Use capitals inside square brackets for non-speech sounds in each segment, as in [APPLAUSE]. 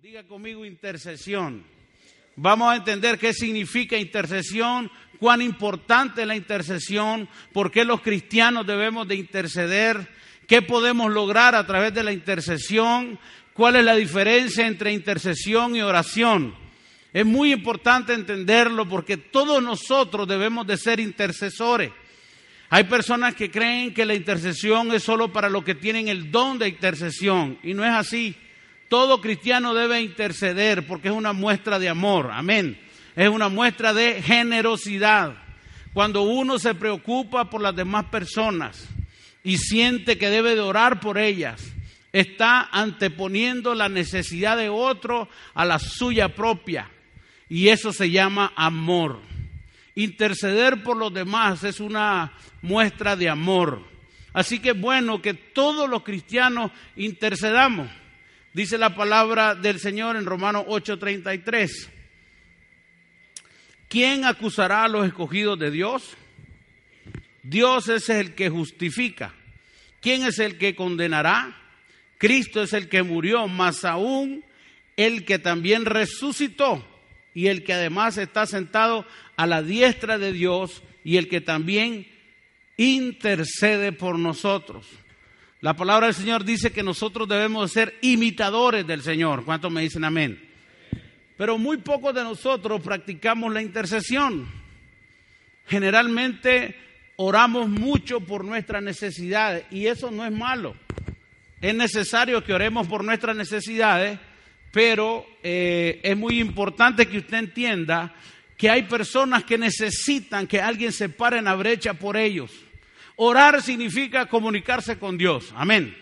Diga conmigo intercesión. Vamos a entender qué significa intercesión, cuán importante es la intercesión, por qué los cristianos debemos de interceder, qué podemos lograr a través de la intercesión, cuál es la diferencia entre intercesión y oración. Es muy importante entenderlo porque todos nosotros debemos de ser intercesores. Hay personas que creen que la intercesión es solo para los que tienen el don de intercesión y no es así. Todo cristiano debe interceder porque es una muestra de amor, amén. Es una muestra de generosidad. Cuando uno se preocupa por las demás personas y siente que debe de orar por ellas, está anteponiendo la necesidad de otro a la suya propia. Y eso se llama amor. Interceder por los demás es una muestra de amor. Así que es bueno que todos los cristianos intercedamos. Dice la palabra del Señor en Romanos 8:33. ¿Quién acusará a los escogidos de Dios? Dios es el que justifica. ¿Quién es el que condenará? Cristo es el que murió, más aún el que también resucitó y el que además está sentado a la diestra de Dios y el que también intercede por nosotros. La palabra del Señor dice que nosotros debemos ser imitadores del Señor. ¿Cuántos me dicen amén? Pero muy pocos de nosotros practicamos la intercesión. Generalmente oramos mucho por nuestras necesidades y eso no es malo. Es necesario que oremos por nuestras necesidades, pero eh, es muy importante que usted entienda que hay personas que necesitan que alguien se pare en la brecha por ellos. Orar significa comunicarse con Dios. Amén.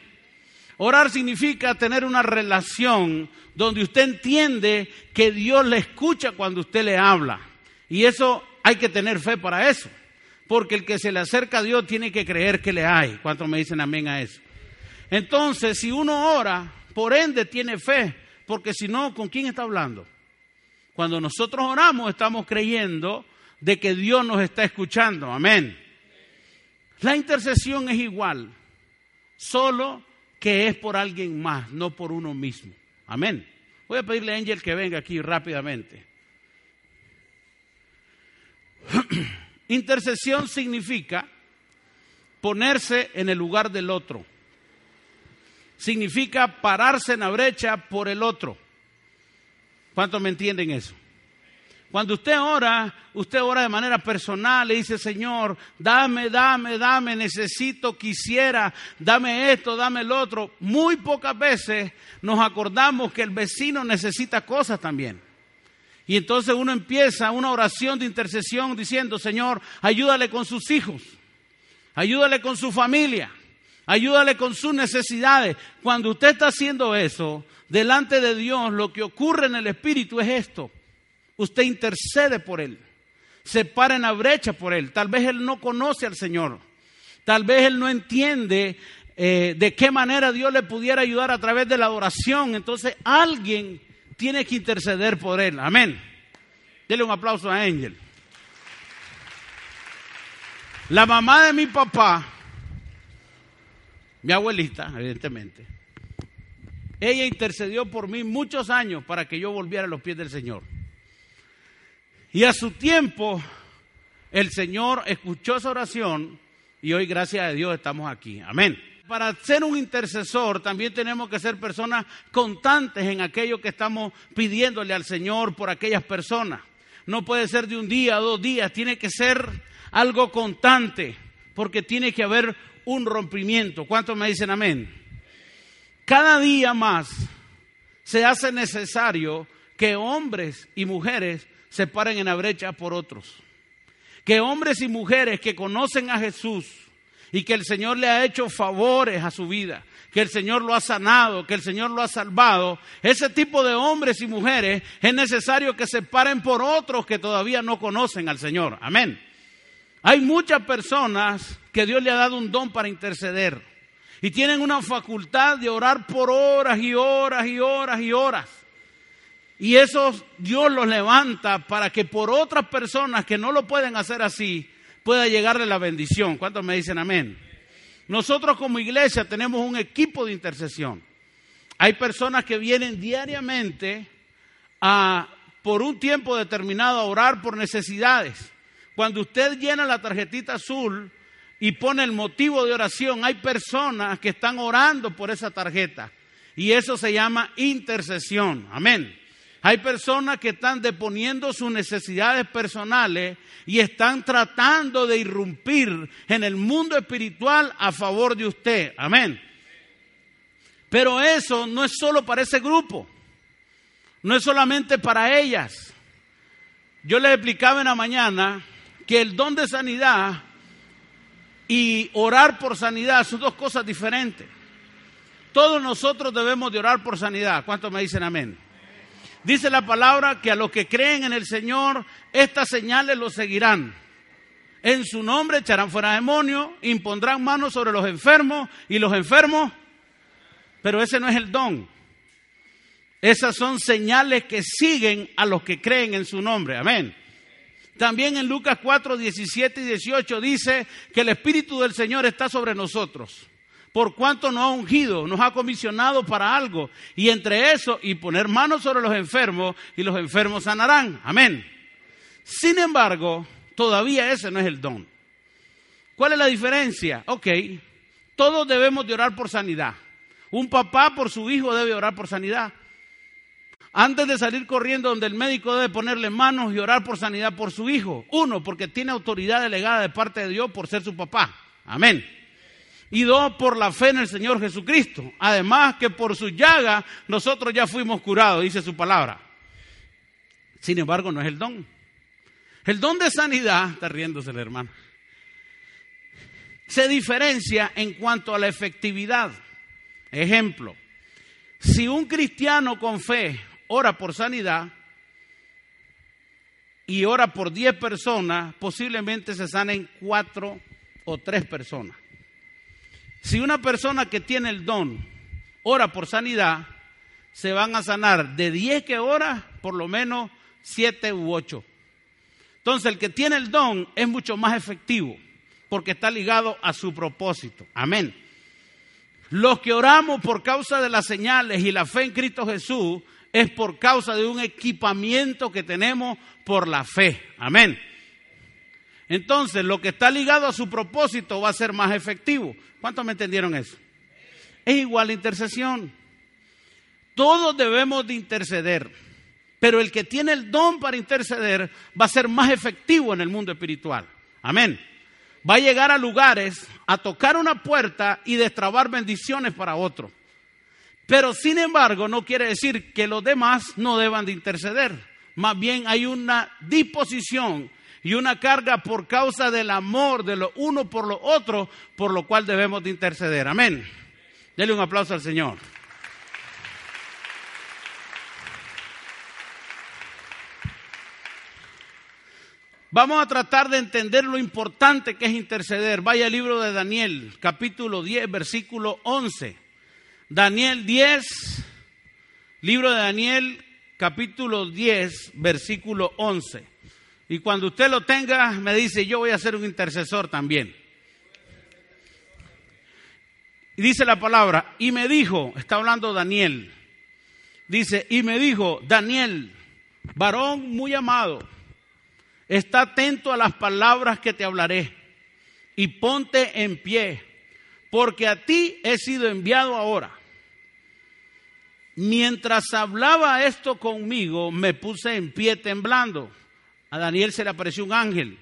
Orar significa tener una relación donde usted entiende que Dios le escucha cuando usted le habla. Y eso hay que tener fe para eso. Porque el que se le acerca a Dios tiene que creer que le hay. ¿Cuántos me dicen amén a eso? Entonces, si uno ora, por ende tiene fe. Porque si no, ¿con quién está hablando? Cuando nosotros oramos, estamos creyendo de que Dios nos está escuchando. Amén. La intercesión es igual, solo que es por alguien más, no por uno mismo. Amén. Voy a pedirle a Ángel que venga aquí rápidamente. [CLEARS THROAT] Intercesión significa ponerse en el lugar del otro. Significa pararse en la brecha por el otro. ¿Cuántos me entienden eso? Cuando usted ora, usted ora de manera personal, le dice, Señor, dame, dame, dame, necesito, quisiera, dame esto, dame el otro. Muy pocas veces nos acordamos que el vecino necesita cosas también. Y entonces uno empieza una oración de intercesión diciendo, Señor, ayúdale con sus hijos, ayúdale con su familia, ayúdale con sus necesidades. Cuando usted está haciendo eso, delante de Dios, lo que ocurre en el Espíritu es esto usted intercede por él, se para en la brecha por él. Tal vez él no conoce al Señor, tal vez él no entiende eh, de qué manera Dios le pudiera ayudar a través de la adoración. Entonces alguien tiene que interceder por él. Amén. Dele un aplauso a Ángel. La mamá de mi papá, mi abuelita, evidentemente, ella intercedió por mí muchos años para que yo volviera a los pies del Señor. Y a su tiempo, el Señor escuchó esa oración y hoy, gracias a Dios, estamos aquí. Amén. Para ser un intercesor también tenemos que ser personas constantes en aquello que estamos pidiéndole al Señor por aquellas personas. No puede ser de un día o dos días, tiene que ser algo constante, porque tiene que haber un rompimiento. ¿Cuántos me dicen amén? Cada día más se hace necesario que hombres y mujeres se paren en la brecha por otros. Que hombres y mujeres que conocen a Jesús y que el Señor le ha hecho favores a su vida, que el Señor lo ha sanado, que el Señor lo ha salvado, ese tipo de hombres y mujeres es necesario que se paren por otros que todavía no conocen al Señor. Amén. Hay muchas personas que Dios le ha dado un don para interceder y tienen una facultad de orar por horas y horas y horas y horas. Y eso Dios los levanta para que por otras personas que no lo pueden hacer así, pueda llegarle la bendición. ¿Cuántos me dicen amén? Nosotros como iglesia tenemos un equipo de intercesión. Hay personas que vienen diariamente a, por un tiempo determinado a orar por necesidades. Cuando usted llena la tarjetita azul y pone el motivo de oración, hay personas que están orando por esa tarjeta. Y eso se llama intercesión. Amén. Hay personas que están deponiendo sus necesidades personales y están tratando de irrumpir en el mundo espiritual a favor de usted. Amén. Pero eso no es solo para ese grupo. No es solamente para ellas. Yo les explicaba en la mañana que el don de sanidad y orar por sanidad son dos cosas diferentes. Todos nosotros debemos de orar por sanidad. ¿Cuántos me dicen amén? Dice la palabra que a los que creen en el Señor, estas señales los seguirán. En su nombre echarán fuera demonios, impondrán manos sobre los enfermos y los enfermos, pero ese no es el don. Esas son señales que siguen a los que creen en su nombre. Amén. También en Lucas 4, 17 y 18 dice que el Espíritu del Señor está sobre nosotros por cuanto nos ha ungido, nos ha comisionado para algo. Y entre eso, y poner manos sobre los enfermos, y los enfermos sanarán. Amén. Sin embargo, todavía ese no es el don. ¿Cuál es la diferencia? Ok, todos debemos de orar por sanidad. Un papá por su hijo debe orar por sanidad. Antes de salir corriendo donde el médico debe ponerle manos y orar por sanidad por su hijo. Uno, porque tiene autoridad delegada de parte de Dios por ser su papá. Amén y dos, por la fe en el Señor Jesucristo. Además que por su llaga nosotros ya fuimos curados, dice su palabra. Sin embargo, no es el don. El don de sanidad, está riéndose el hermano, se diferencia en cuanto a la efectividad. Ejemplo, si un cristiano con fe ora por sanidad y ora por diez personas, posiblemente se sanen cuatro o tres personas. Si una persona que tiene el don ora por sanidad, se van a sanar de 10 que ora, por lo menos 7 u 8. Entonces el que tiene el don es mucho más efectivo porque está ligado a su propósito. Amén. Los que oramos por causa de las señales y la fe en Cristo Jesús es por causa de un equipamiento que tenemos por la fe. Amén. Entonces, lo que está ligado a su propósito va a ser más efectivo. ¿Cuántos me entendieron eso? Es igual la intercesión. Todos debemos de interceder, pero el que tiene el don para interceder va a ser más efectivo en el mundo espiritual. Amén. Va a llegar a lugares, a tocar una puerta y destrabar bendiciones para otros. Pero sin embargo, no quiere decir que los demás no deban de interceder. Más bien hay una disposición y una carga por causa del amor de lo uno por lo otro, por lo cual debemos de interceder. Amén. Dele un aplauso al Señor. Vamos a tratar de entender lo importante que es interceder. Vaya al libro de Daniel, capítulo 10, versículo 11. Daniel 10, libro de Daniel, capítulo 10, versículo 11. Y cuando usted lo tenga, me dice, yo voy a ser un intercesor también. Y dice la palabra, y me dijo, está hablando Daniel, dice, y me dijo, Daniel, varón muy amado, está atento a las palabras que te hablaré y ponte en pie, porque a ti he sido enviado ahora. Mientras hablaba esto conmigo, me puse en pie temblando a Daniel se le apareció un ángel.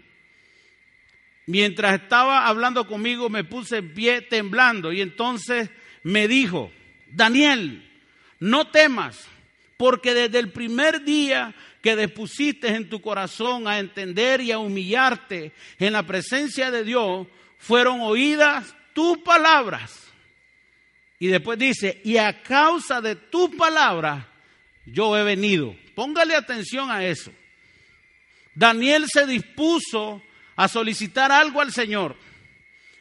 Mientras estaba hablando conmigo me puse en pie temblando y entonces me dijo, Daniel, no temas, porque desde el primer día que depusiste en tu corazón a entender y a humillarte en la presencia de Dios, fueron oídas tus palabras Y después dice, y a causa de tu palabra yo he venido. Póngale atención a eso. Daniel se dispuso a solicitar algo al Señor.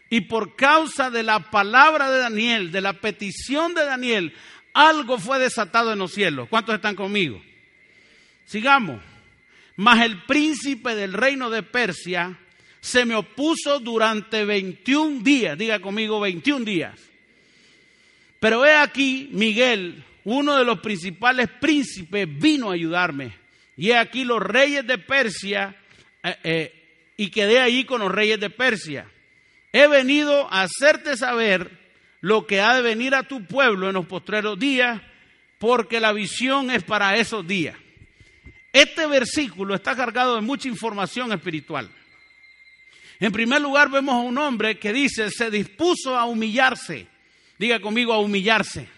Y por causa de la palabra de Daniel, de la petición de Daniel, algo fue desatado en los cielos. ¿Cuántos están conmigo? Sigamos. Mas el príncipe del reino de Persia se me opuso durante 21 días. Diga conmigo 21 días. Pero he aquí, Miguel, uno de los principales príncipes, vino a ayudarme. Y he aquí los reyes de Persia, eh, eh, y quedé ahí con los reyes de Persia. He venido a hacerte saber lo que ha de venir a tu pueblo en los postreros días, porque la visión es para esos días. Este versículo está cargado de mucha información espiritual. En primer lugar vemos a un hombre que dice, se dispuso a humillarse. Diga conmigo, a humillarse.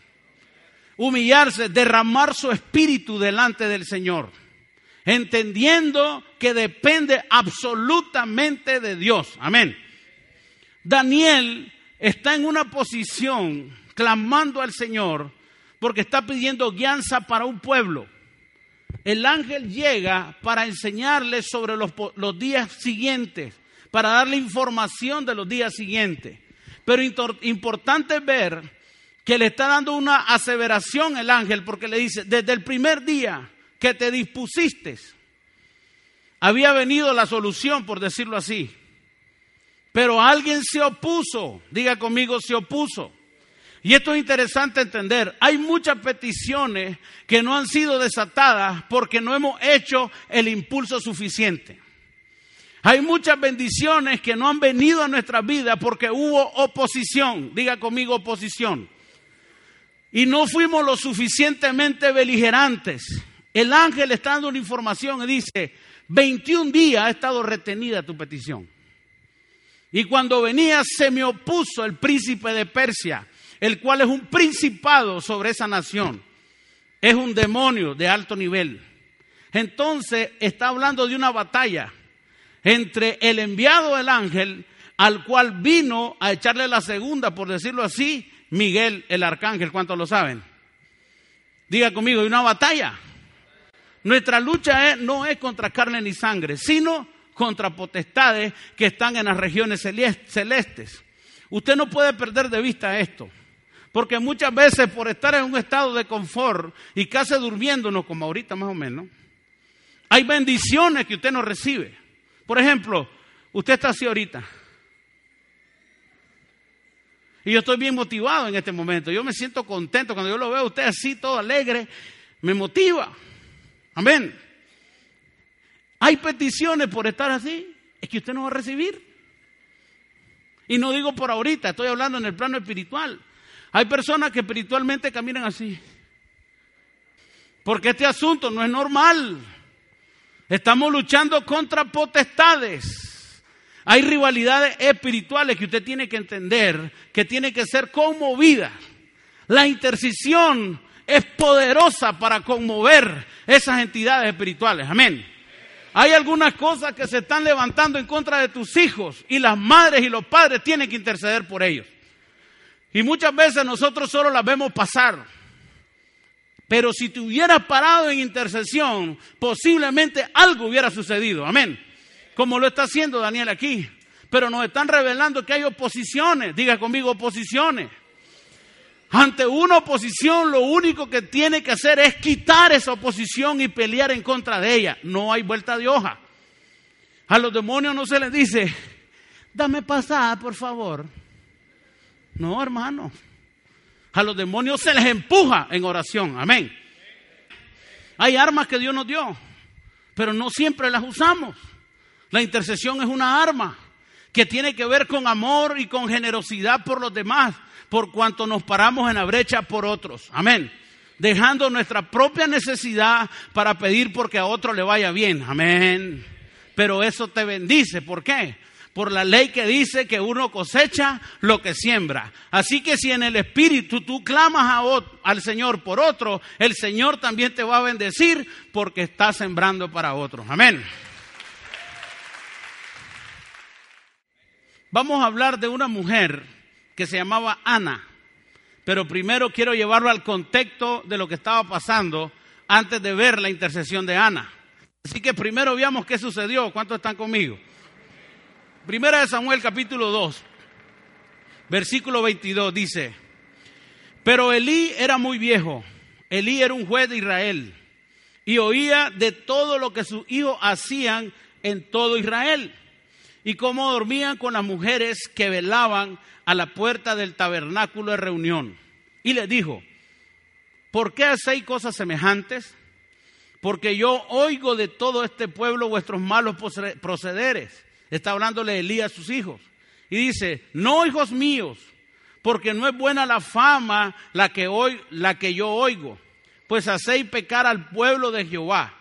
Humillarse, derramar su espíritu delante del Señor. Entendiendo que depende absolutamente de Dios. Amén. Daniel está en una posición clamando al Señor porque está pidiendo guianza para un pueblo. El ángel llega para enseñarle sobre los, los días siguientes, para darle información de los días siguientes. Pero importante ver que le está dando una aseveración el ángel porque le dice, desde el primer día que te dispusiste, había venido la solución, por decirlo así. Pero alguien se opuso, diga conmigo, se opuso. Y esto es interesante entender. Hay muchas peticiones que no han sido desatadas porque no hemos hecho el impulso suficiente. Hay muchas bendiciones que no han venido a nuestra vida porque hubo oposición. Diga conmigo oposición. Y no fuimos lo suficientemente beligerantes. El ángel está dando una información y dice, 21 días ha estado retenida tu petición. Y cuando venía se me opuso el príncipe de Persia, el cual es un principado sobre esa nación. Es un demonio de alto nivel. Entonces está hablando de una batalla entre el enviado del ángel, al cual vino a echarle la segunda, por decirlo así, Miguel el arcángel. ¿Cuántos lo saben? Diga conmigo, hay una batalla. Nuestra lucha no es contra carne ni sangre, sino contra potestades que están en las regiones celestes. Usted no puede perder de vista esto, porque muchas veces por estar en un estado de confort y casi durmiéndonos, como ahorita más o menos, hay bendiciones que usted no recibe. Por ejemplo, usted está así ahorita. Y yo estoy bien motivado en este momento. Yo me siento contento cuando yo lo veo a usted así, todo alegre. Me motiva. Amén. Hay peticiones por estar así, es que usted no va a recibir. Y no digo por ahorita, estoy hablando en el plano espiritual. Hay personas que espiritualmente caminan así. Porque este asunto no es normal. Estamos luchando contra potestades. Hay rivalidades espirituales que usted tiene que entender, que tiene que ser conmovida. La intercesión es poderosa para conmover esas entidades espirituales. Amén. Hay algunas cosas que se están levantando en contra de tus hijos y las madres y los padres tienen que interceder por ellos. Y muchas veces nosotros solo las vemos pasar. Pero si te hubieras parado en intercesión, posiblemente algo hubiera sucedido. Amén. Como lo está haciendo Daniel aquí. Pero nos están revelando que hay oposiciones. Diga conmigo oposiciones. Ante una oposición lo único que tiene que hacer es quitar esa oposición y pelear en contra de ella. No hay vuelta de hoja. A los demonios no se les dice, dame pasada, por favor. No, hermano. A los demonios se les empuja en oración. Amén. Hay armas que Dios nos dio, pero no siempre las usamos. La intercesión es una arma que tiene que ver con amor y con generosidad por los demás por cuanto nos paramos en la brecha por otros. Amén. Dejando nuestra propia necesidad para pedir porque a otro le vaya bien. Amén. Pero eso te bendice. ¿Por qué? Por la ley que dice que uno cosecha lo que siembra. Así que si en el Espíritu tú clamas al Señor por otro, el Señor también te va a bendecir porque está sembrando para otros. Amén. Vamos a hablar de una mujer que se llamaba Ana. pero primero quiero llevarlo al contexto de lo que estaba pasando antes de ver la intercesión de Ana. Así que primero veamos qué sucedió. ¿Cuántos están conmigo? Primera de Samuel capítulo 2, versículo 22 dice, pero Elí era muy viejo, Elí era un juez de Israel y oía de todo lo que sus hijos hacían en todo Israel y cómo dormían con las mujeres que velaban a la puerta del tabernáculo de reunión. Y les dijo, ¿por qué hacéis cosas semejantes? Porque yo oigo de todo este pueblo vuestros malos procederes. Está hablándole Elías a sus hijos. Y dice, no hijos míos, porque no es buena la fama la que, la que yo oigo, pues hacéis pecar al pueblo de Jehová.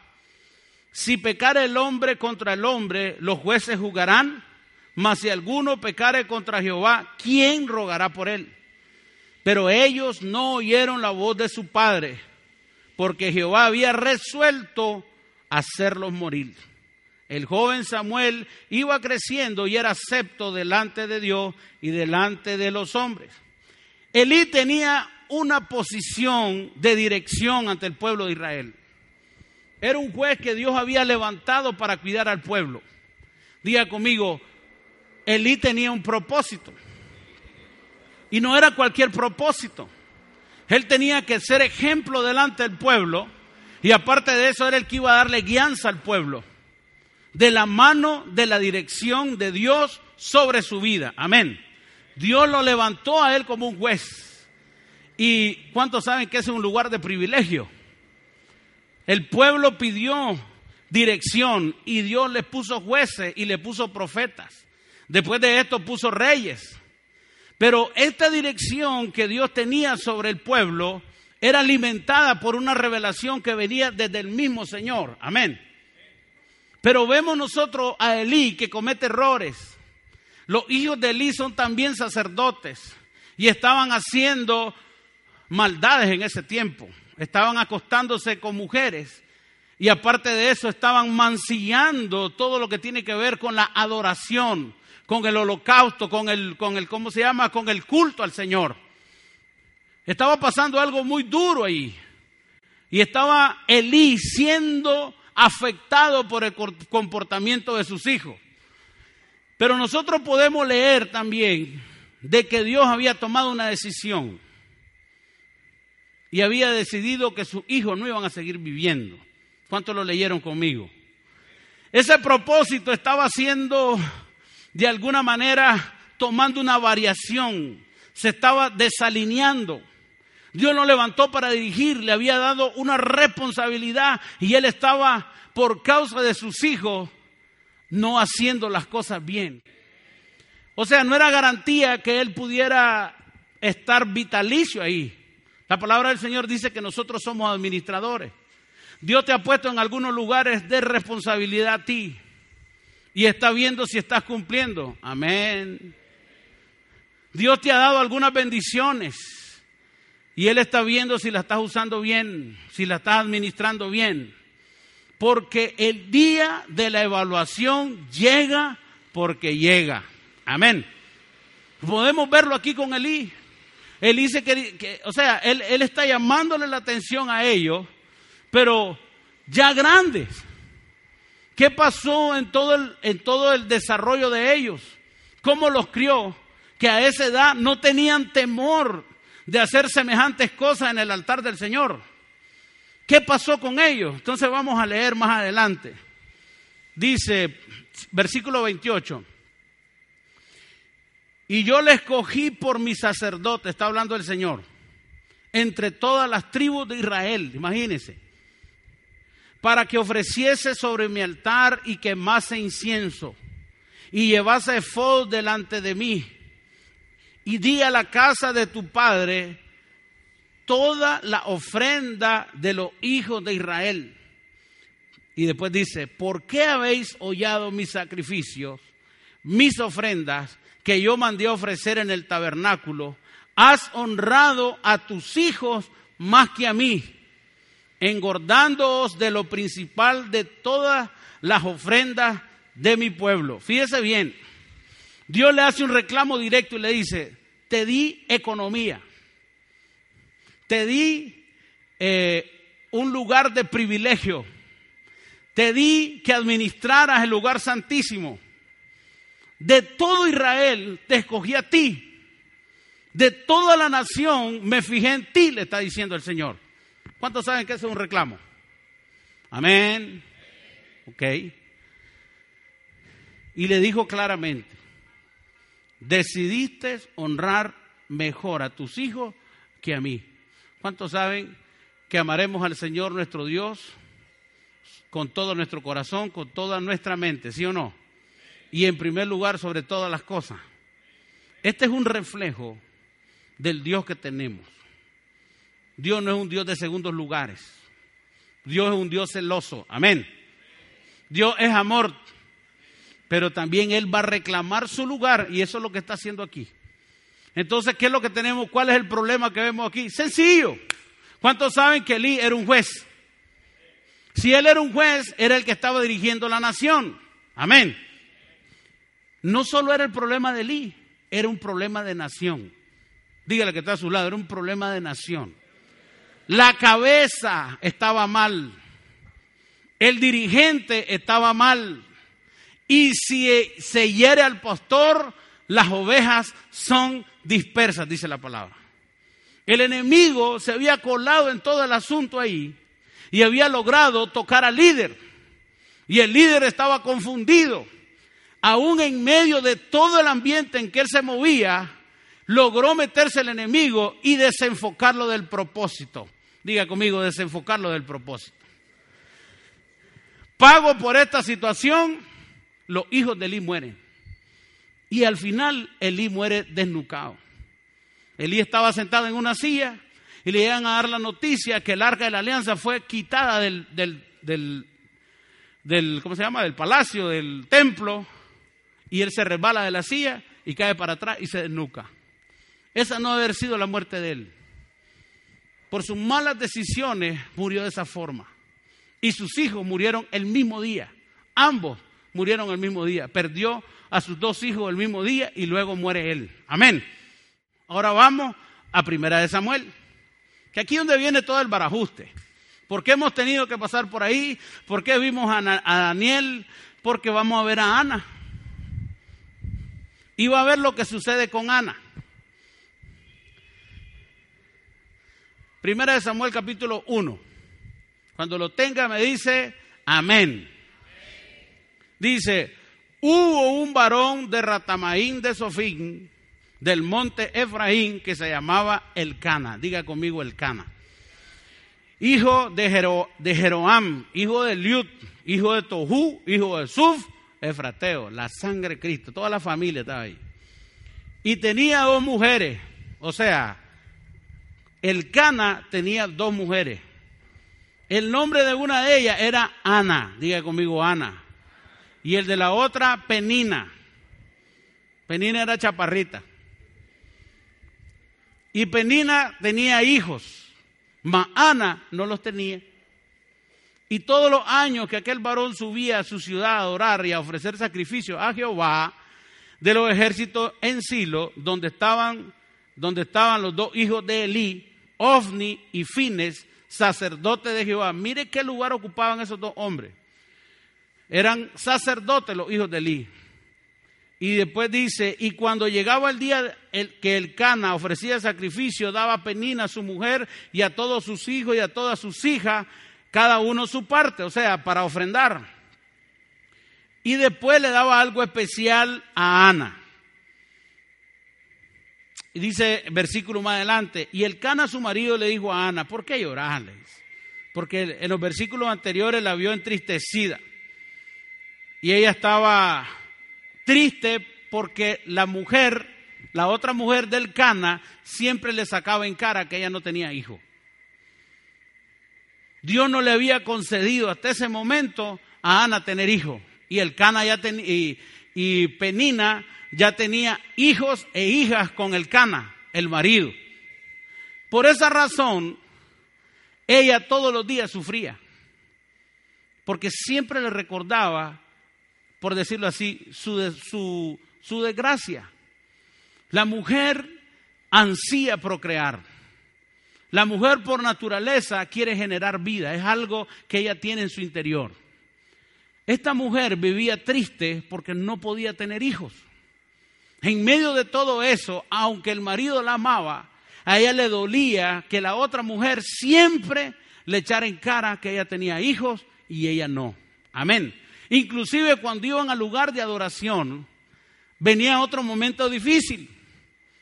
Si pecare el hombre contra el hombre, los jueces juzgarán, mas si alguno pecare contra Jehová, ¿quién rogará por él? Pero ellos no oyeron la voz de su padre, porque Jehová había resuelto hacerlos morir. El joven Samuel iba creciendo y era acepto delante de Dios y delante de los hombres. Elí tenía una posición de dirección ante el pueblo de Israel. Era un juez que Dios había levantado para cuidar al pueblo. Diga conmigo, Elí tenía un propósito. Y no era cualquier propósito. Él tenía que ser ejemplo delante del pueblo. Y aparte de eso, era el que iba a darle guianza al pueblo. De la mano de la dirección de Dios sobre su vida. Amén. Dios lo levantó a él como un juez. ¿Y cuántos saben que es un lugar de privilegio? El pueblo pidió dirección y Dios le puso jueces y le puso profetas. Después de esto puso reyes. Pero esta dirección que Dios tenía sobre el pueblo era alimentada por una revelación que venía desde el mismo Señor. Amén. Pero vemos nosotros a Elí que comete errores. Los hijos de Elí son también sacerdotes y estaban haciendo maldades en ese tiempo. Estaban acostándose con mujeres y aparte de eso estaban mancillando todo lo que tiene que ver con la adoración con el holocausto, con el, con el, ¿cómo se llama? Con el culto al Señor. Estaba pasando algo muy duro ahí. Y estaba Elí siendo afectado por el comportamiento de sus hijos. Pero nosotros podemos leer también de que Dios había tomado una decisión y había decidido que sus hijos no iban a seguir viviendo. ¿Cuántos lo leyeron conmigo? Ese propósito estaba siendo de alguna manera tomando una variación, se estaba desalineando. Dios lo levantó para dirigir, le había dado una responsabilidad y él estaba por causa de sus hijos no haciendo las cosas bien. O sea, no era garantía que él pudiera estar vitalicio ahí. La palabra del Señor dice que nosotros somos administradores. Dios te ha puesto en algunos lugares de responsabilidad a ti y está viendo si estás cumpliendo. Amén. Dios te ha dado algunas bendiciones y Él está viendo si la estás usando bien, si la estás administrando bien. Porque el día de la evaluación llega porque llega. Amén. Podemos verlo aquí con Elí. Él dice que, o sea, él, está llamándole la atención a ellos, pero ya grandes. ¿Qué pasó en todo el, en todo el desarrollo de ellos? ¿Cómo los crió? Que a esa edad no tenían temor de hacer semejantes cosas en el altar del Señor. ¿Qué pasó con ellos? Entonces vamos a leer más adelante. Dice, versículo 28. Y yo le escogí por mi sacerdote, está hablando el Señor, entre todas las tribus de Israel, imagínense para que ofreciese sobre mi altar y quemase incienso y llevase efod delante de mí. Y di a la casa de tu padre toda la ofrenda de los hijos de Israel. Y después dice, ¿por qué habéis hollado mis sacrificios, mis ofrendas que yo mandé a ofrecer en el tabernáculo? Has honrado a tus hijos más que a mí engordándoos de lo principal de todas las ofrendas de mi pueblo. Fíjese bien, Dios le hace un reclamo directo y le dice, te di economía, te di eh, un lugar de privilegio, te di que administraras el lugar santísimo. De todo Israel te escogí a ti. De toda la nación me fijé en ti, le está diciendo el Señor. ¿Cuántos saben que eso es un reclamo? Amén. Ok. Y le dijo claramente, decidiste honrar mejor a tus hijos que a mí. ¿Cuántos saben que amaremos al Señor nuestro Dios con todo nuestro corazón, con toda nuestra mente, sí o no? Y en primer lugar sobre todas las cosas. Este es un reflejo del Dios que tenemos. Dios no es un Dios de segundos lugares. Dios es un Dios celoso. Amén. Dios es amor. Pero también Él va a reclamar su lugar y eso es lo que está haciendo aquí. Entonces, ¿qué es lo que tenemos? ¿Cuál es el problema que vemos aquí? Sencillo. ¿Cuántos saben que Elí era un juez? Si él era un juez, era el que estaba dirigiendo la nación. Amén. No solo era el problema de Elí, era un problema de nación. Dígale que está a su lado, era un problema de nación. La cabeza estaba mal. El dirigente estaba mal. Y si se hiere al pastor, las ovejas son dispersas, dice la palabra. El enemigo se había colado en todo el asunto ahí y había logrado tocar al líder. Y el líder estaba confundido. Aún en medio de todo el ambiente en que él se movía, logró meterse el enemigo y desenfocarlo del propósito. Diga conmigo, desenfocarlo del propósito. Pago por esta situación, los hijos de Elí mueren. Y al final Elí muere desnucado. Elí estaba sentado en una silla y le llegan a dar la noticia que el arca de la alianza fue quitada del, del, del, ¿cómo se llama? Del palacio, del templo, y él se resbala de la silla y cae para atrás y se desnuca. Esa no debe haber sido la muerte de él. Por sus malas decisiones murió de esa forma. Y sus hijos murieron el mismo día. Ambos murieron el mismo día. Perdió a sus dos hijos el mismo día y luego muere él. Amén. Ahora vamos a Primera de Samuel, que aquí es donde viene todo el barajuste. ¿Por qué hemos tenido que pasar por ahí? ¿Por qué vimos a, a Daniel? Porque vamos a ver a Ana. Y va a ver lo que sucede con Ana. Primera de Samuel capítulo 1. Cuando lo tenga me dice amén. Dice, hubo un varón de Ratamaín de Sofín, del monte Efraín que se llamaba Elcana. Diga conmigo Elcana. Hijo de, de Jeroam, hijo de Liut, hijo de Tohu, hijo de Suf, Efrateo, la sangre de Cristo, toda la familia estaba ahí. Y tenía dos mujeres, o sea, Elcana tenía dos mujeres. El nombre de una de ellas era Ana, diga conmigo Ana. Y el de la otra, Penina. Penina era chaparrita. Y Penina tenía hijos, mas Ana no los tenía. Y todos los años que aquel varón subía a su ciudad a orar y a ofrecer sacrificio a Jehová de los ejércitos en Silo, donde estaban, donde estaban los dos hijos de Elí, Ofni y Fines, sacerdotes de Jehová. Mire qué lugar ocupaban esos dos hombres. Eran sacerdotes los hijos de Elí. Y después dice, y cuando llegaba el día que el Cana ofrecía sacrificio, daba penina a su mujer y a todos sus hijos y a todas sus hijas, cada uno su parte, o sea, para ofrendar. Y después le daba algo especial a Ana. Y dice versículo más adelante, y el Cana su marido le dijo a Ana, ¿por qué llorarles? Porque en los versículos anteriores la vio entristecida. Y ella estaba triste porque la mujer, la otra mujer del Cana, siempre le sacaba en cara que ella no tenía hijo. Dios no le había concedido hasta ese momento a Ana tener hijo. Y el Cana ya tenía, y, Penina ya tenía hijos e hijas con el Cana, el marido. Por esa razón, ella todos los días sufría. Porque siempre le recordaba por decirlo así, su, su, desgracia. La mujer ansía procrear. La mujer por naturaleza quiere generar vida, es algo que ella tiene en su interior. Esta mujer vivía triste porque no podía tener hijos. En medio de todo eso, aunque el marido la amaba, a ella le dolía que la otra mujer siempre le echara en cara que ella tenía hijos y ella no. Amén. Inclusive cuando iban al lugar de adoración, venía otro momento difícil.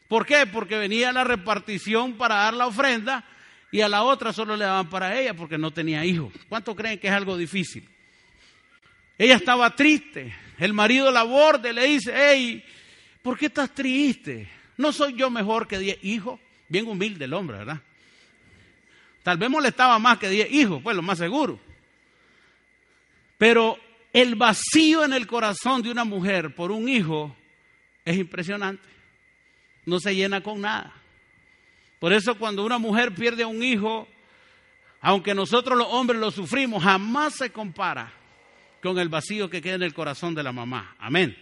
¿Por qué? Porque venía la repartición para dar la ofrenda y a la otra solo le daban para ella porque no tenía hijos. ¿Cuánto creen que es algo difícil? Ella estaba triste. El marido la borde, le dice, hey, ¿por qué estás triste? ¿No soy yo mejor que diez hijos? Bien humilde el hombre, ¿verdad? Tal vez molestaba más que diez hijos, pues lo más seguro. Pero el vacío en el corazón de una mujer por un hijo es impresionante no se llena con nada. Por eso cuando una mujer pierde a un hijo, aunque nosotros los hombres lo sufrimos, jamás se compara con el vacío que queda en el corazón de la mamá. Amén.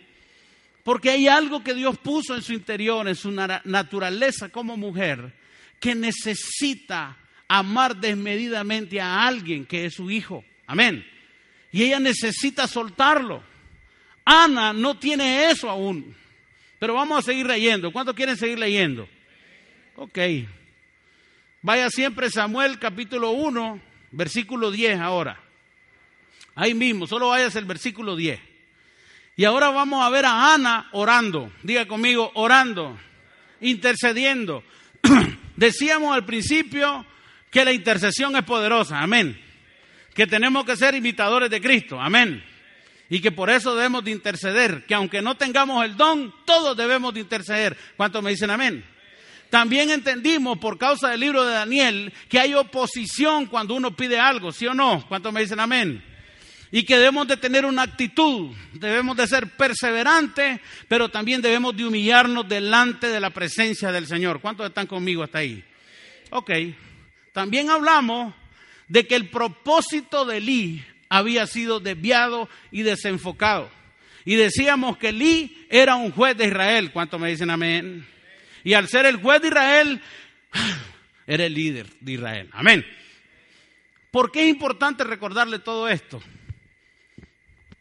Porque hay algo que Dios puso en su interior, en su naturaleza como mujer, que necesita amar desmedidamente a alguien que es su hijo. Amén. Y ella necesita soltarlo. Ana no tiene eso aún. Pero vamos a seguir leyendo. ¿Cuántos quieren seguir leyendo? Ok. Vaya siempre Samuel capítulo 1, versículo 10 ahora. Ahí mismo, solo vayas el versículo 10. Y ahora vamos a ver a Ana orando. Diga conmigo, orando, intercediendo. [CLEARS THROAT] Decíamos al principio que la intercesión es poderosa. Amén. Que tenemos que ser imitadores de Cristo. Amén y que por eso debemos de interceder, que aunque no tengamos el don, todos debemos de interceder. ¿Cuántos me dicen amén? También entendimos por causa del libro de Daniel que hay oposición cuando uno pide algo, ¿sí o no? ¿Cuántos me dicen amén? Y que debemos de tener una actitud, debemos de ser perseverantes, pero también debemos de humillarnos delante de la presencia del Señor. ¿Cuántos están conmigo hasta ahí? Ok. También hablamos de que el propósito de Elí había sido desviado y desenfocado. Y decíamos que Lee era un juez de Israel. ¿Cuánto me dicen amén? Y al ser el juez de Israel, [SIGHS] era el líder de Israel. Amén. ¿Por qué es importante recordarle todo esto?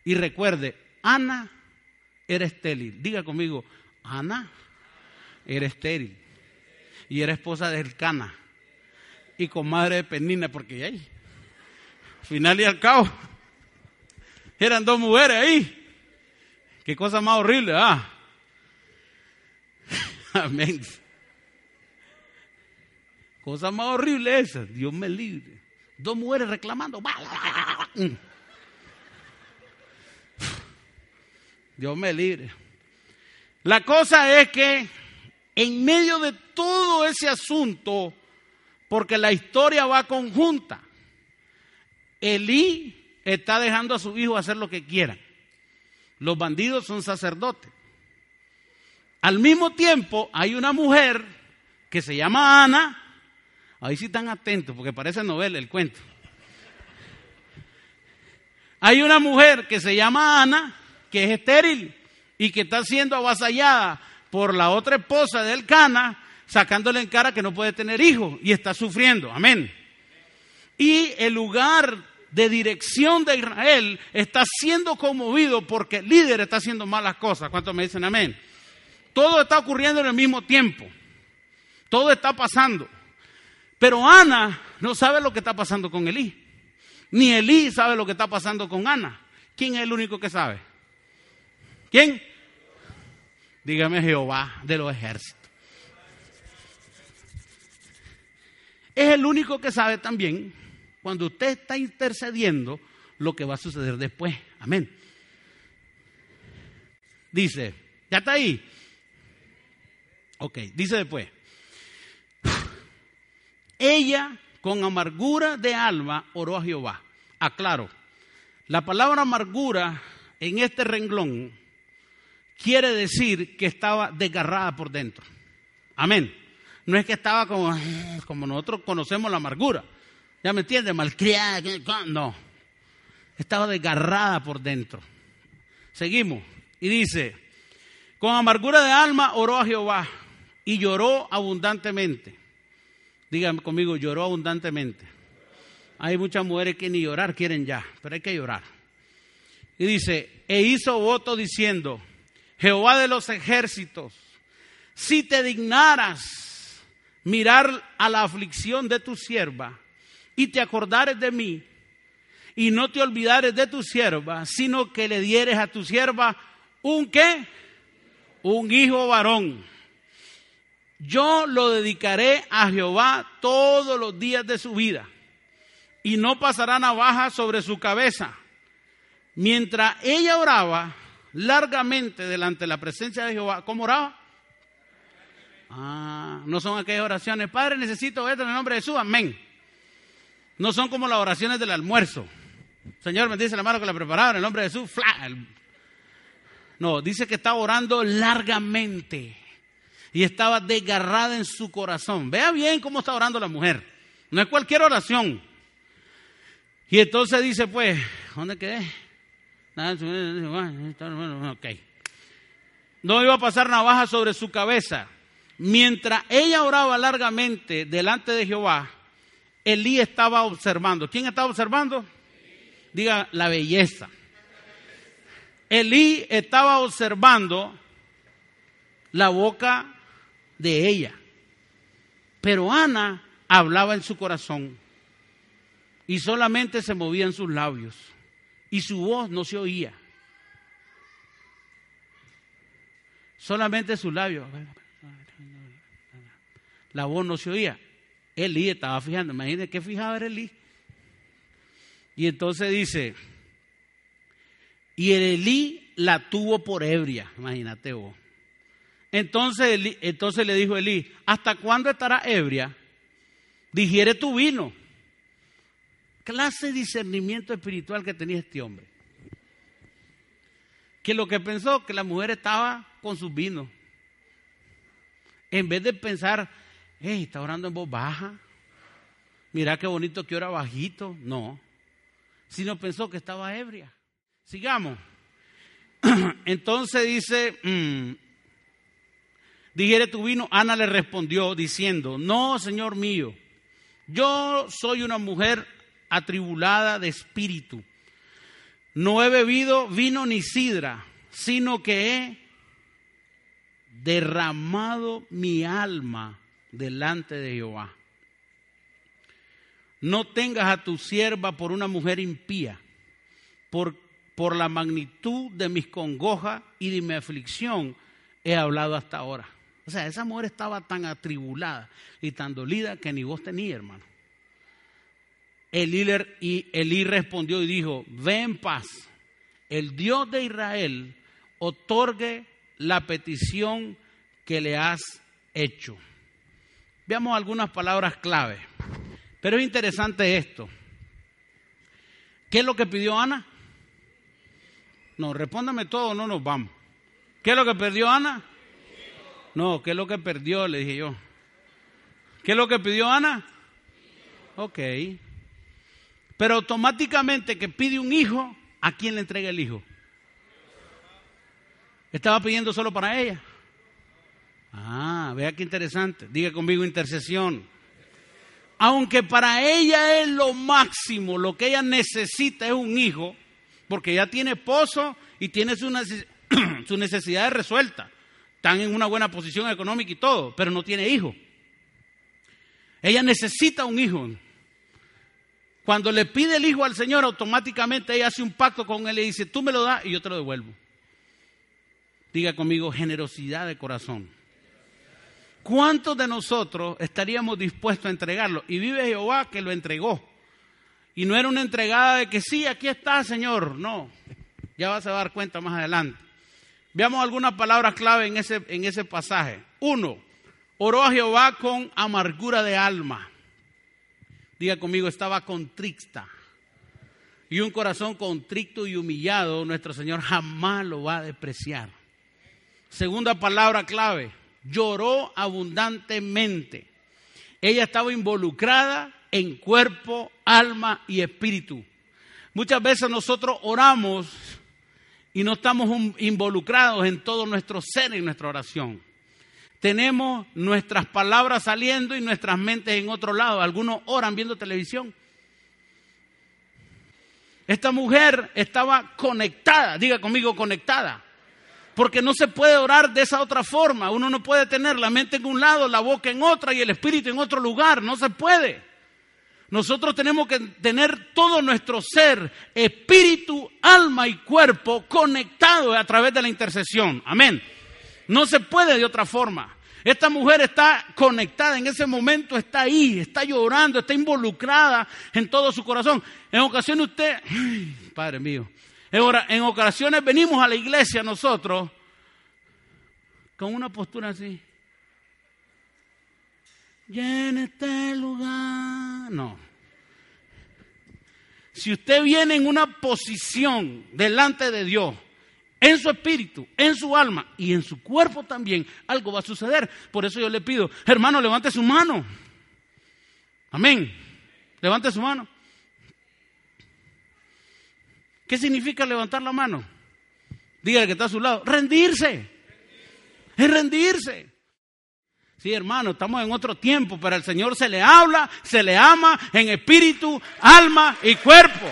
Y recuerde, Ana era estéril. Diga conmigo, Ana era estéril. Y era esposa de Elcana. Y con madre de Penina, porque ahí final y al cabo, eran dos mujeres ahí. Qué cosa más horrible, ¿ah? [LAUGHS] Amén. Cosa más horrible esa, Dios me libre. Dos mujeres reclamando. Dios me libre. La cosa es que en medio de todo ese asunto, porque la historia va conjunta, Elí está dejando a su hijo hacer lo que quiera. Los bandidos son sacerdotes. Al mismo tiempo hay una mujer que se llama Ana. Ahí sí están atentos porque parece novela el cuento. Hay una mujer que se llama Ana, que es estéril y que está siendo avasallada por la otra esposa del Cana, sacándole en cara que no puede tener hijos y está sufriendo. Amén. Y el lugar de dirección de Israel está siendo conmovido porque el líder está haciendo malas cosas. ¿Cuántos me dicen amén? Todo está ocurriendo en el mismo tiempo. Todo está pasando. Pero Ana no sabe lo que está pasando con Elí. Ni Elí sabe lo que está pasando con Ana. ¿Quién es el único que sabe? ¿Quién? Dígame Jehová de los ejércitos. Es el único que sabe también cuando usted está intercediendo lo que va a suceder después. Amén. Dice, ¿ya está ahí? Ok, dice después. Ella con amargura de alma oró a Jehová. Aclaro, la palabra amargura en este renglón quiere decir que estaba desgarrada por dentro. Amén. No es que estaba como, como nosotros conocemos la amargura. ¿Ya me entiende? Malcriada. No. Estaba desgarrada por dentro. Seguimos. Y dice, con amargura de alma oró a Jehová y lloró abundantemente. Díganme conmigo, lloró abundantemente. Hay muchas mujeres que ni llorar quieren ya, pero hay que llorar. Y dice, e hizo voto diciendo, Jehová de los ejércitos, si te dignaras mirar a la aflicción de tu sierva y te acordares de mí y no te olvidares de tu sierva, sino que le dieres a tu sierva un qué? Un hijo varón. Yo lo dedicaré a Jehová todos los días de su vida y no pasará navaja sobre su cabeza. Mientras ella oraba largamente delante de la presencia de Jehová, ¿cómo oraba? Ah, no son aquellas oraciones, Padre, necesito esto en el nombre de Jesús, amén. No son como las oraciones del almuerzo. Señor, me dice la mano que la preparaba en el nombre de Jesús. No, dice que estaba orando largamente y estaba desgarrada en su corazón. Vea bien cómo está orando la mujer. No es cualquier oración. Y entonces dice, pues, ¿dónde quedé? Ok. No iba a pasar navaja sobre su cabeza. Mientras ella oraba largamente delante de Jehová, Elí estaba observando. ¿Quién estaba observando? Diga la belleza. Elí estaba observando la boca de ella. Pero Ana hablaba en su corazón y solamente se movían sus labios y su voz no se oía. Solamente sus labios. La voz no se oía. Elí estaba fijando. Imagínense qué fijaba era Elí. Y entonces dice, y Elí la tuvo por ebria, imagínate vos. Entonces, entonces le dijo Elí, ¿hasta cuándo estará ebria? Digiere tu vino. Clase de discernimiento espiritual que tenía este hombre. Que lo que pensó que la mujer estaba con sus vinos. En vez de pensar, está orando en voz baja. Mira qué bonito que ora bajito. No sino pensó que estaba ebria. Sigamos. [CLEARS THROAT] Entonces dice, mm, dijere tu vino, Ana le respondió diciendo, no, Señor mío, yo soy una mujer atribulada de espíritu. No he bebido vino ni sidra, sino que he derramado mi alma delante de Jehová no tengas a tu sierva por una mujer impía, por, por la magnitud de mis congojas y de mi aflicción he hablado hasta ahora. O sea, esa mujer estaba tan atribulada y tan dolida que ni vos tenía, hermano. Elí, y Elí respondió y dijo, ve en paz, el Dios de Israel otorgue la petición que le has hecho. Veamos algunas palabras clave. Pero es interesante esto. ¿Qué es lo que pidió Ana? No, respóndame todo, no nos vamos. ¿Qué es lo que perdió Ana? No, ¿qué es lo que perdió? Le dije yo. ¿Qué es lo que pidió Ana? Ok. Pero automáticamente que pide un hijo, ¿a quién le entrega el hijo? Estaba pidiendo solo para ella. Ah, vea qué interesante. Diga conmigo intercesión aunque para ella es lo máximo, lo que ella necesita es un hijo, porque ella tiene esposo y tiene [CLEARS THROAT] su, necesidad resuelta. Están en una buena posición económica y todo, pero no tiene hijo. Ella necesita un hijo. Cuando le pide el hijo al Señor, automáticamente ella hace un pacto con él y dice, tú me lo das y yo te lo devuelvo. Diga conmigo, generosidad de corazón. ¿Cuántos de nosotros estaríamos dispuestos a entregarlo? Y vive Jehová que lo entregó. Y no era una entregada de que sí, aquí está, Señor. No, ya vas a dar cuenta más adelante. Veamos algunas palabras clave en ese, en ese pasaje. Uno, oró a Jehová con amargura de alma. Diga conmigo, estaba contrista. Y un corazón contrito y humillado, nuestro Señor jamás lo va a despreciar. Segunda palabra clave, lloró abundantemente. Ella estaba involucrada en cuerpo, alma y espíritu. Muchas veces nosotros oramos y no estamos involucrados en todo nuestro ser en nuestra oración. tenemos nuestras palabras saliendo y nuestras mentes en otro lado. Algunos oran viendo televisión. Esta mujer estaba conectada, diga conmigo conectada, porque no se puede orar de esa otra forma. Uno no puede tener la mente en un lado, la boca en otra y el espíritu en otro lugar. No se puede. Nosotros tenemos que tener todo nuestro ser, espíritu, alma y cuerpo conectado a través de la intercesión. Amén. No se puede de otra forma. Esta mujer está conectada en ese momento, está ahí, está llorando, está involucrada en todo su corazón. En ocasiones usted, Padre mío, en ocasiones venimos a la iglesia nosotros con una postura así. Llena este lugar. No. Si usted viene en una posición delante de Dios, en su espíritu, en su alma y en su cuerpo también, algo va a suceder. Por eso yo le pido, hermano, levante su mano. Amén. Levante su mano. ¿Qué significa levantar la mano? Dígale que está a su lado. Rendirse. Es rendirse. Sí, hermano, estamos en otro tiempo, pero al Señor se le habla, se le ama en espíritu, alma y cuerpo.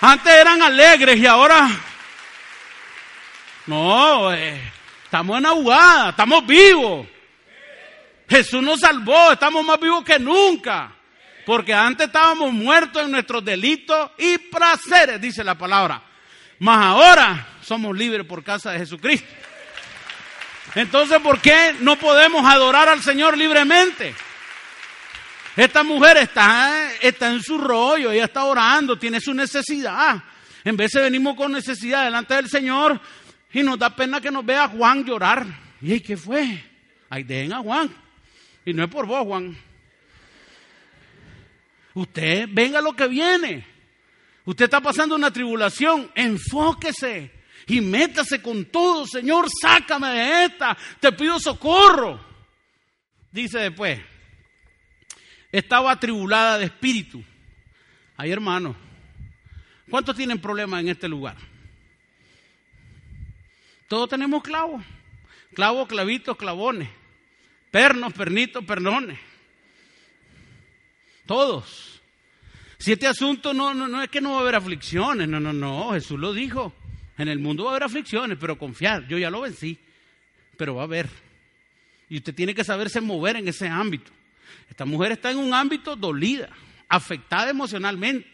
Antes eran alegres y ahora... No, eh, estamos en ahogada, estamos vivos. Jesús nos salvó, estamos más vivos que nunca. Porque antes estábamos muertos en nuestros delitos y placeres, dice la palabra. Mas ahora somos libres por causa de Jesucristo. Entonces, ¿por qué no podemos adorar al Señor libremente? Esta mujer está, está en su rollo, ella está orando, tiene su necesidad. En vez de venimos con necesidad delante del Señor y nos da pena que nos vea Juan llorar. ¿Y qué fue? Ahí dejen a Juan. Y no es por vos, Juan. Usted venga lo que viene. Usted está pasando una tribulación. Enfóquese y métase con todo. Señor, sácame de esta. Te pido socorro. Dice después estaba atribulada de espíritu. Ay, hermano, ¿cuántos tienen problemas en este lugar? Todos tenemos clavos. Clavos, clavitos, clavones. Pernos, pernitos, pernones. Todos. Si este asunto no, no, no es que no va a haber aflicciones, no, no, no, Jesús lo dijo. En el mundo va a haber aflicciones, pero confiar, yo ya lo vencí, pero va a haber. Y usted tiene que saberse mover en ese ámbito. Esta mujer está en un ámbito dolida, afectada emocionalmente,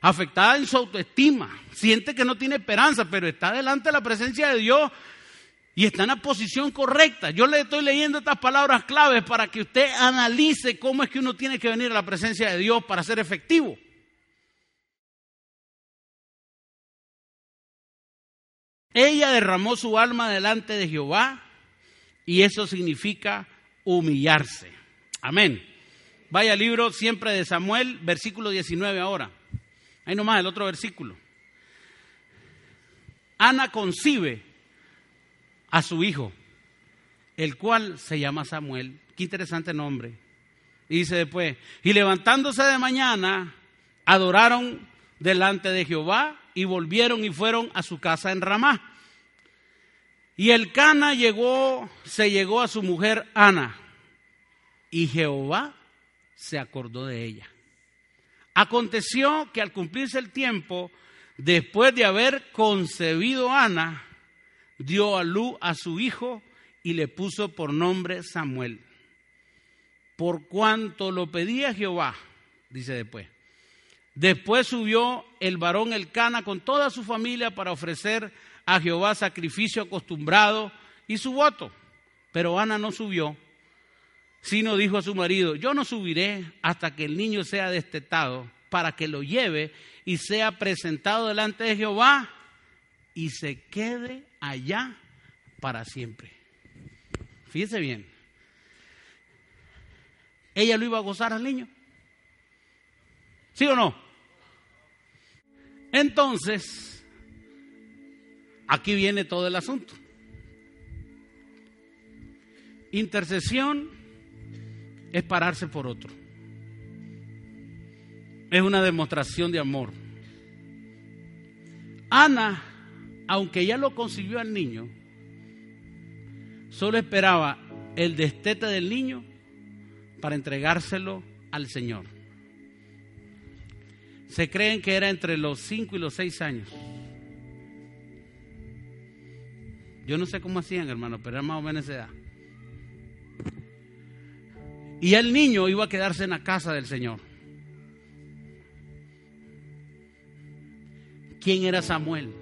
afectada en su autoestima, siente que no tiene esperanza, pero está delante de la presencia de Dios y está en la posición correcta. Yo le estoy leyendo estas palabras claves para que usted analice cómo es que uno tiene que venir a la presencia de Dios para ser efectivo. Ella derramó su alma delante de Jehová y eso significa humillarse. Amén. Vaya libro siempre de Samuel, versículo 19 ahora. Ahí nomás el otro versículo. Ana concibe a su hijo, el cual se llama Samuel. Qué interesante nombre. Y dice después, y levantándose de mañana, adoraron delante de Jehová y volvieron y fueron a su casa en Ramá. Y el Cana llegó, se llegó a su mujer Ana y Jehová se acordó de ella. Aconteció que al cumplirse el tiempo, después de haber concebido Ana, dio a luz a su hijo y le puso por nombre Samuel. Por cuanto lo pedía Jehová, dice después. Después subió el varón Elcana con toda su familia para ofrecer a Jehová sacrificio acostumbrado y su voto. Pero Ana no subió sino dijo a su marido, yo no subiré hasta que el niño sea destetado, para que lo lleve y sea presentado delante de Jehová y se quede allá para siempre. Fíjese bien, ella lo iba a gozar al niño. ¿Sí o no? Entonces, aquí viene todo el asunto. Intercesión es pararse por otro. Es una demostración de amor. Ana, aunque ella lo concibió al niño, solo esperaba el destete del niño para entregárselo al Señor. Se creen que era entre los 5 y los 6 años. Yo no sé cómo hacían, hermano, pero era más o menos esa edad. Y el niño iba a quedarse en la casa del Señor. ¿Quién era Samuel?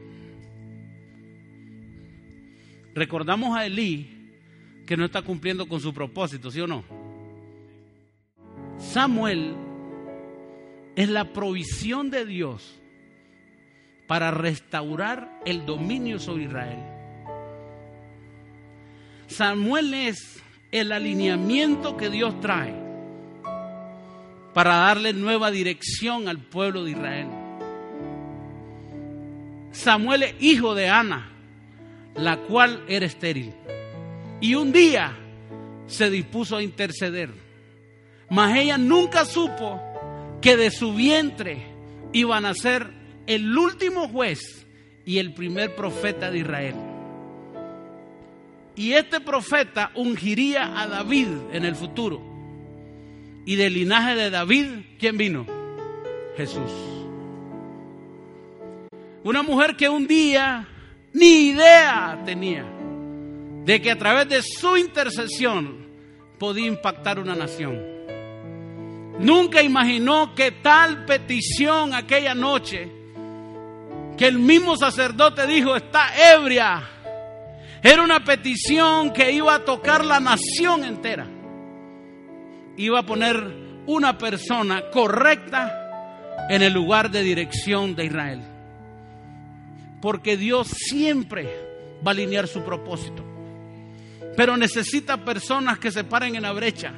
Recordamos a Elí que no está cumpliendo con su propósito, ¿sí o no? Samuel es la provisión de Dios para restaurar el dominio sobre Israel. Samuel es el alineamiento que Dios trae para darle nueva dirección al pueblo de Israel. Samuel es hijo de Ana, la cual era estéril. Y un día se dispuso a interceder. Mas ella nunca supo que de su vientre iban a ser el último juez y el primer profeta de Israel. Y este profeta ungiría a David en el futuro. Y del linaje de David, ¿quién vino? Jesús. Una mujer que un día ni idea tenía de que a través de su intercesión podía impactar una nación. Nunca imaginó que tal petición aquella noche, que el mismo sacerdote dijo, está ebria, era una petición que iba a tocar la nación entera. Iba a poner una persona correcta en el lugar de dirección de Israel. Porque Dios siempre va a alinear su propósito. Pero necesita personas que se paren en la brecha.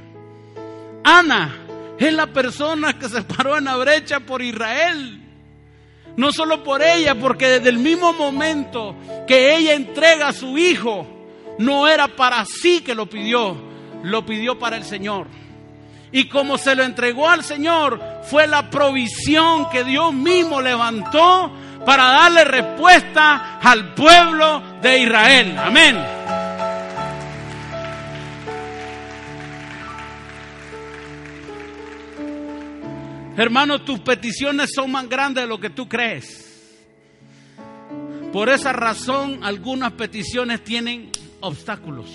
Ana es la persona que se paró en la brecha por Israel. No solo por ella, porque desde el mismo momento que ella entrega a su hijo, no era para sí que lo pidió, lo pidió para el Señor. Y como se lo entregó al Señor, fue la provisión que Dios mismo levantó para darle respuesta al pueblo de Israel. Amén. Hermano, tus peticiones son más grandes de lo que tú crees. Por esa razón, algunas peticiones tienen obstáculos.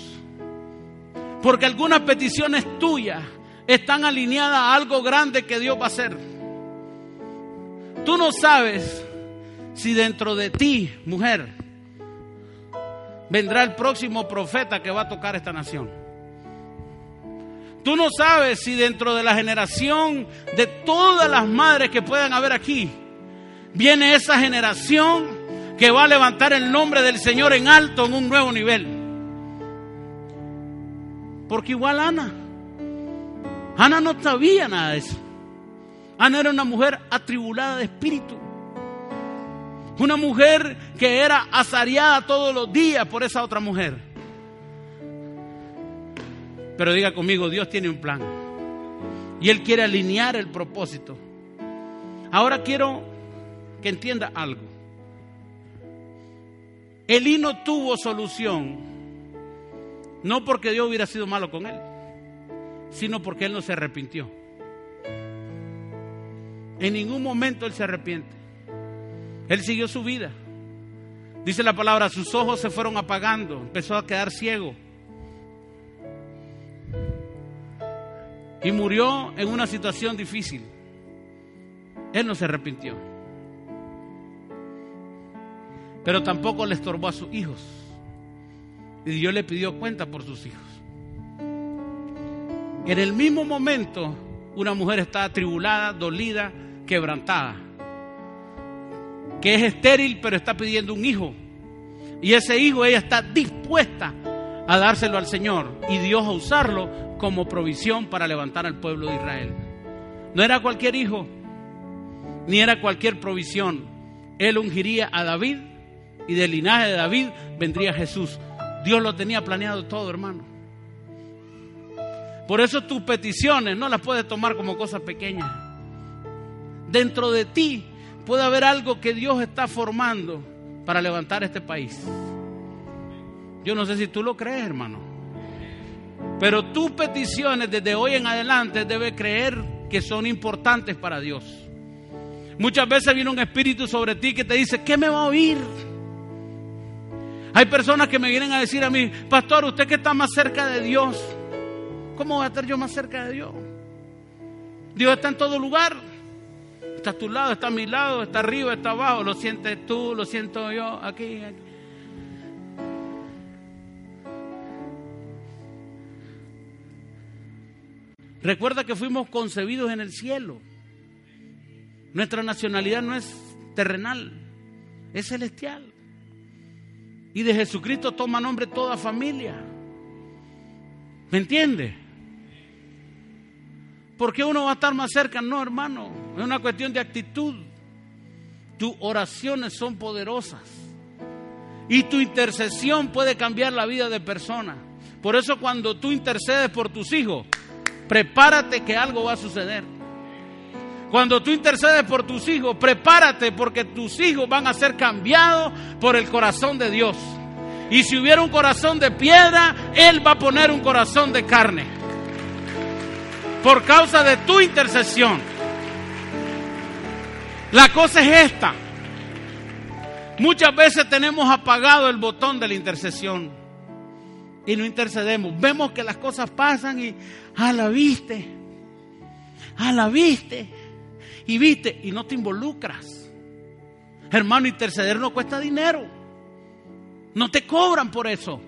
Porque algunas peticiones tuyas están alineadas a algo grande que Dios va a hacer. Tú no sabes si dentro de ti, mujer, vendrá el próximo profeta que va a tocar esta nación. Tú no sabes si dentro de la generación de todas las madres que puedan haber aquí, viene esa generación que va a levantar el nombre del Señor en alto en un nuevo nivel. Porque igual Ana, Ana no sabía nada de eso. Ana era una mujer atribulada de espíritu. Una mujer que era asariada todos los días por esa otra mujer. Pero diga conmigo, Dios tiene un plan. Y Él quiere alinear el propósito. Ahora quiero que entienda algo. Elí no tuvo solución, no porque Dios hubiera sido malo con él, sino porque él no se arrepintió. En ningún momento él se arrepiente. Él siguió su vida. Dice la palabra, sus ojos se fueron apagando, empezó a quedar ciego. y murió en una situación difícil. Él no se arrepintió. Pero tampoco le estorbó a sus hijos. Y Dios le pidió cuenta por sus hijos. En el mismo momento, una mujer está atribulada, dolida, quebrantada. Que es estéril, pero está pidiendo un hijo. Y ese hijo ella está dispuesta a dárselo al Señor y Dios a usarlo como provisión para levantar al pueblo de Israel. No era cualquier hijo, ni era cualquier provisión. Él ungiría a David y del linaje de David vendría Jesús. Dios lo tenía planeado todo, hermano. Por eso tus peticiones no las puedes tomar como cosas pequeñas. Dentro de ti puede haber algo que Dios está formando para levantar este país. Yo no sé si tú lo crees, hermano. Pero tus peticiones desde hoy en adelante debe creer que son importantes para Dios. Muchas veces viene un espíritu sobre ti que te dice, ¿qué me va a oír? Hay personas que me vienen a decir a mí, pastor, usted que está más cerca de Dios, ¿cómo voy a estar yo más cerca de Dios? Dios está en todo lugar. Está a tu lado, está a mi lado, está arriba, está abajo. Lo sientes tú, lo siento yo, aquí, aquí. Recuerda que fuimos concebidos en el cielo. Nuestra nacionalidad no es terrenal, es celestial. Y de Jesucristo toma nombre toda familia. ¿Me entiende? ¿Por qué uno va a estar más cerca? No, hermano. Es una cuestión de actitud. Tus oraciones son poderosas. Y tu intercesión puede cambiar la vida de personas. Por eso cuando tú intercedes por tus hijos, prepárate que algo va a suceder. Cuando tú intercedes por tus hijos, prepárate porque tus hijos van a ser cambiados por el corazón de Dios. Y si hubiera un corazón de piedra, Él va a poner un corazón de carne. Por causa de tu intercesión. La cosa es esta. Muchas veces tenemos apagado el botón de la intercesión y no intercedemos. Vemos que las cosas pasan y, ah, la viste, ah, la viste, y viste, y no te involucras. Hermano, interceder no cuesta dinero. No te cobran por eso.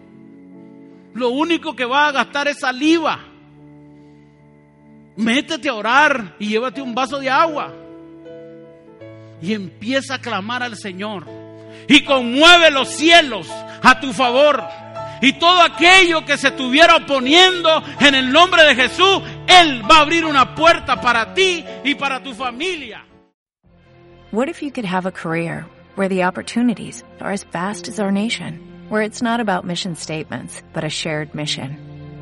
Lo único que vas a gastar es saliva. Métete a orar y llévate un vaso de agua. Y empieza a clamar al Señor. Y conmueve los cielos a tu favor. Y todo aquello que se estuviera oponiendo en el nombre de Jesús, Él va a abrir una puerta para ti y para tu familia. What if you could have a career where the opportunities are as vast as our nation, where it's not about mission statements, but a shared mission?